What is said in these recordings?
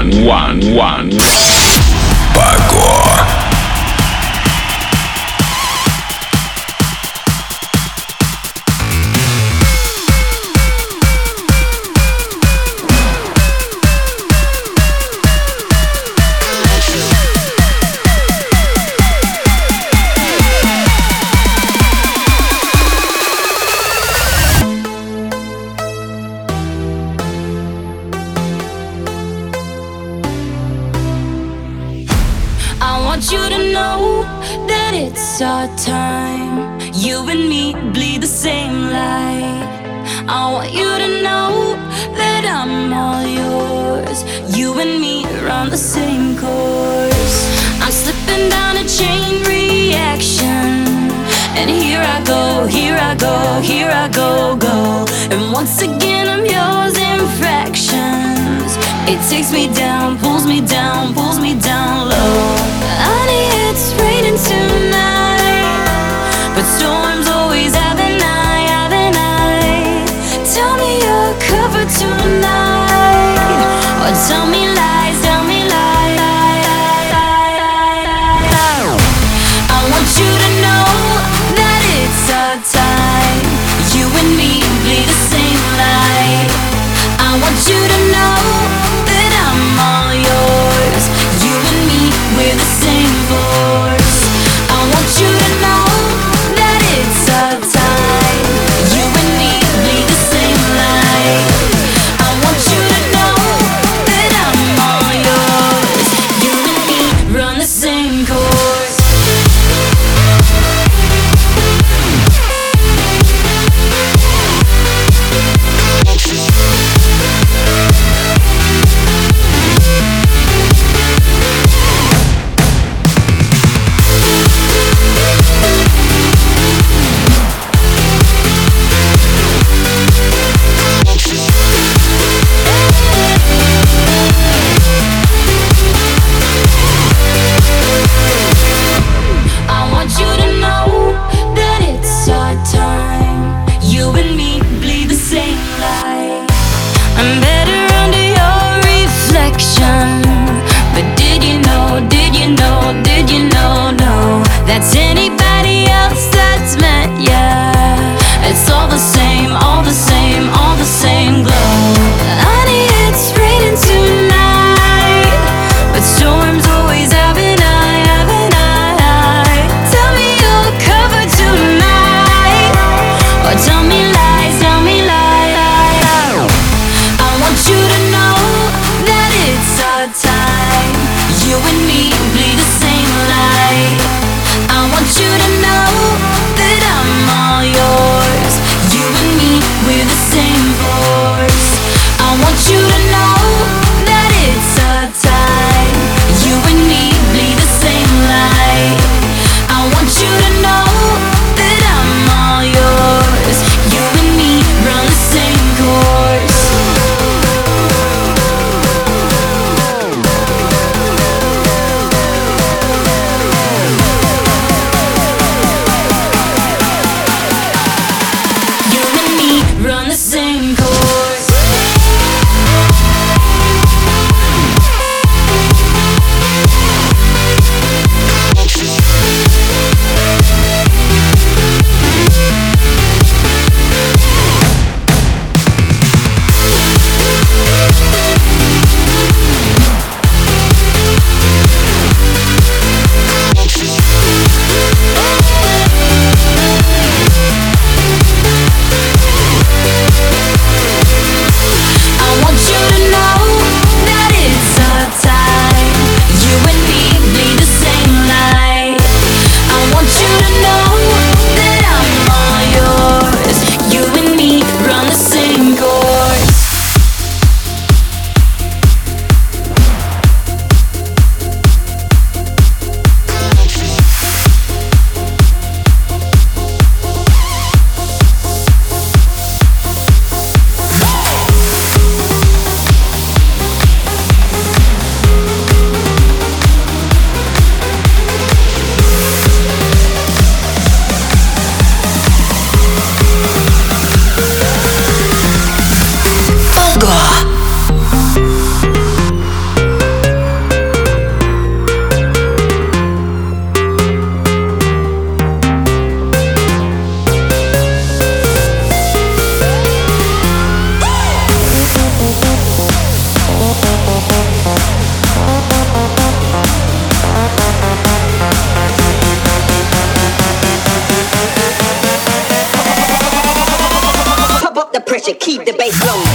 one, one, one. Keep the bass rolling.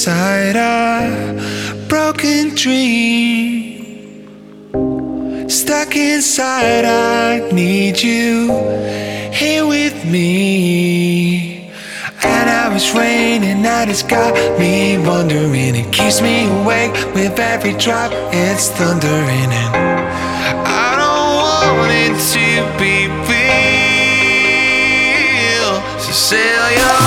inside a broken dream. Stuck inside, I need you here with me. And I was raining, now it's got me wondering. It keeps me awake with every drop, it's thundering. And I don't want it to be real, Cecilia.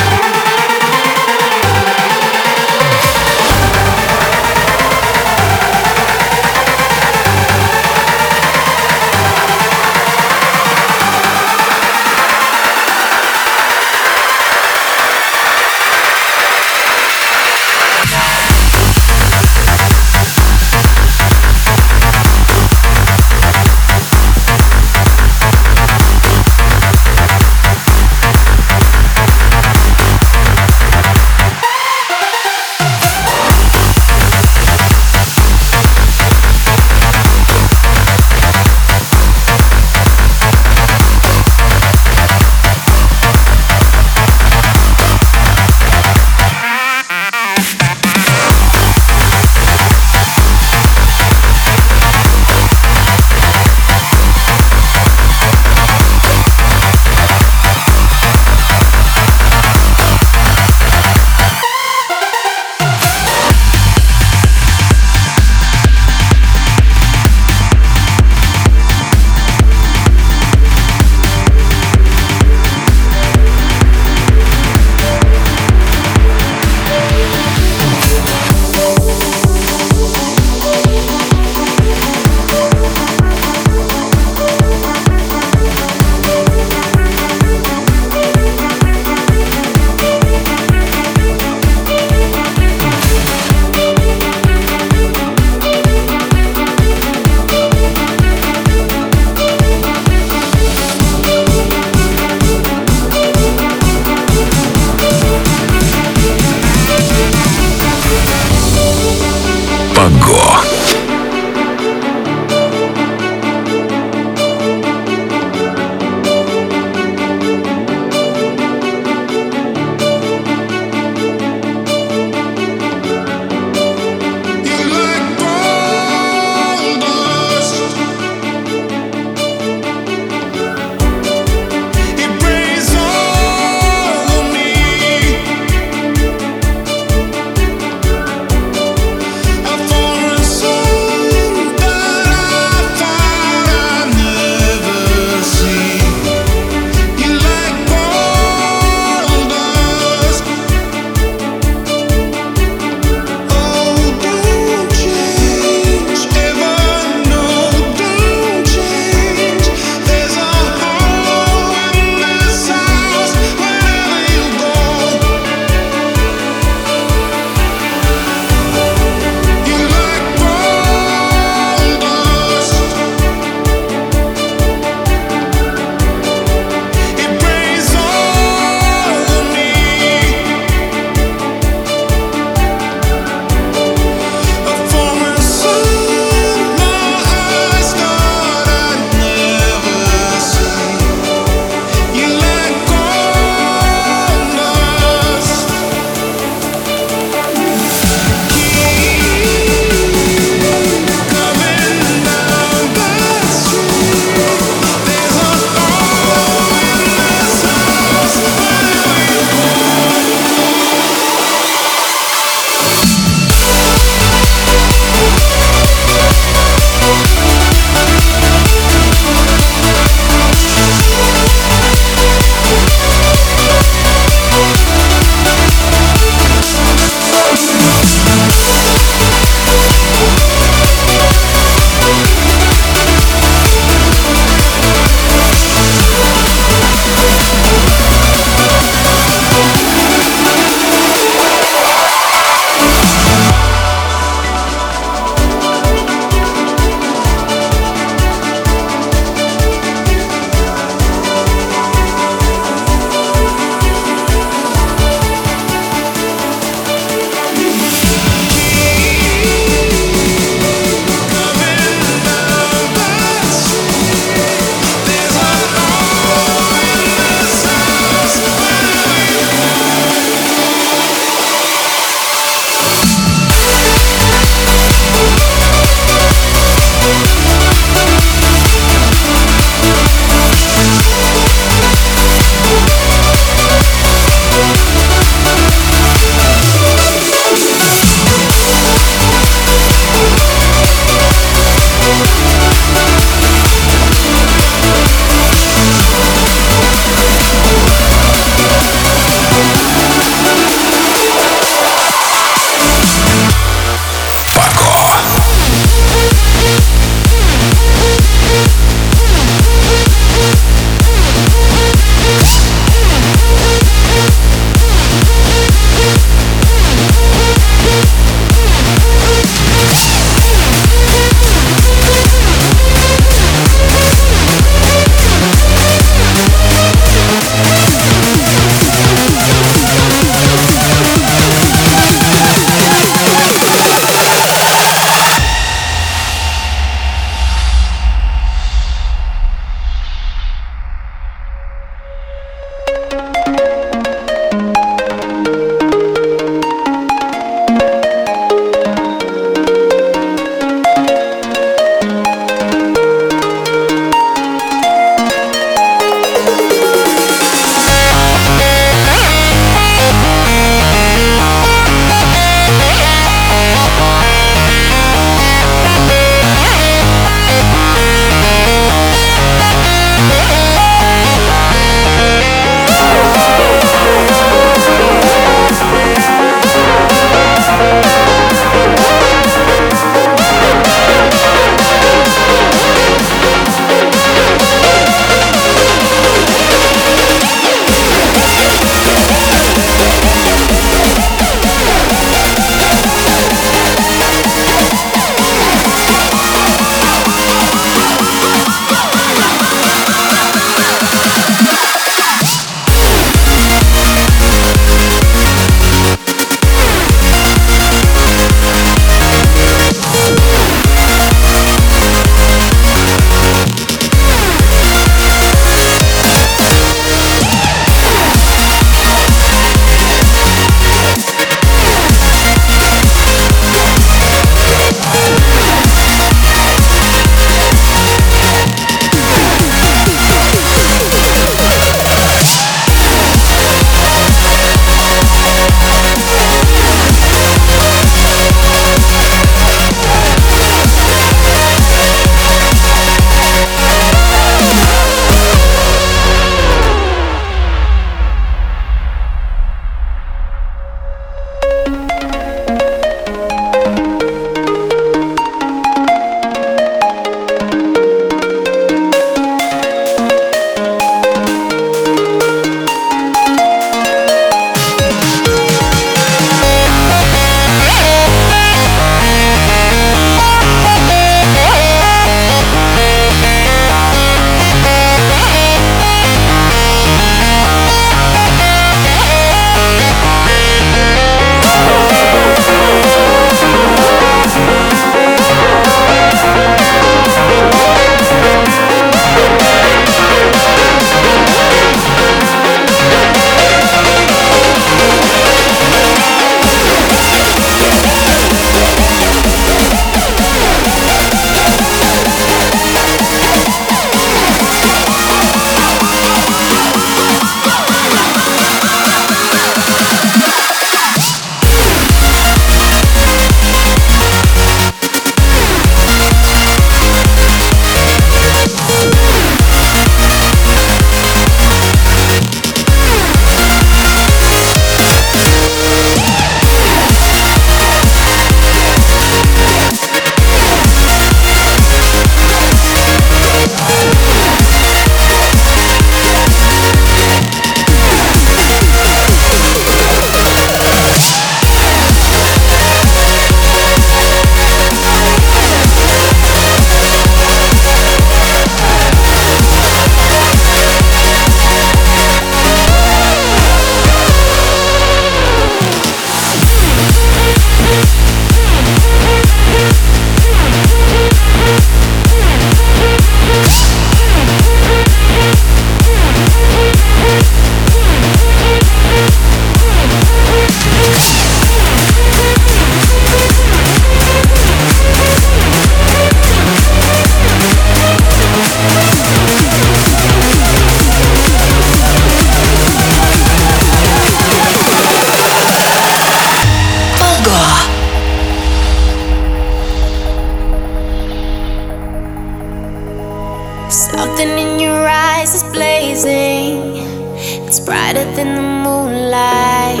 Moonlight.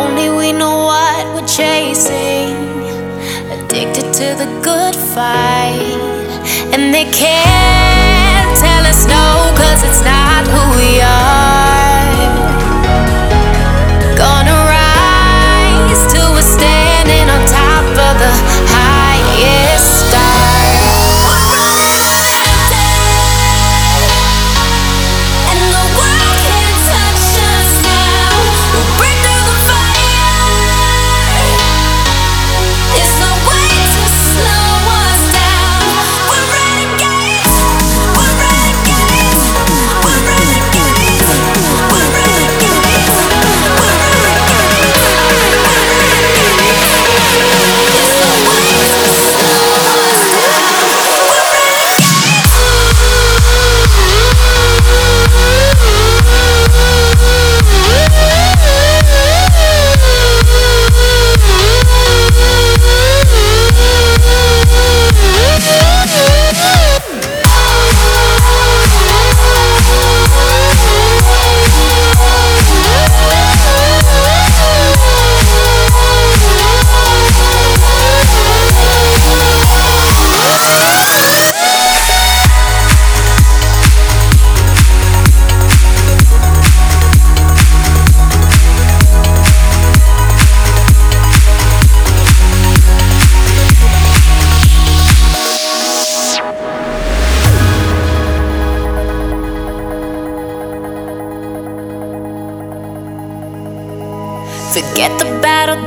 Only we know what we're chasing. Addicted to the good fight. And they can't tell us no, cause it's not who we are.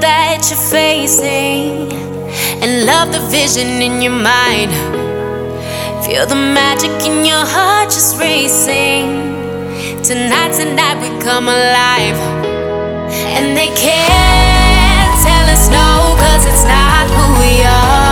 That you're facing and love the vision in your mind. Feel the magic in your heart just racing. Tonight, tonight we come alive. And they can't tell us no, cause it's not who we are.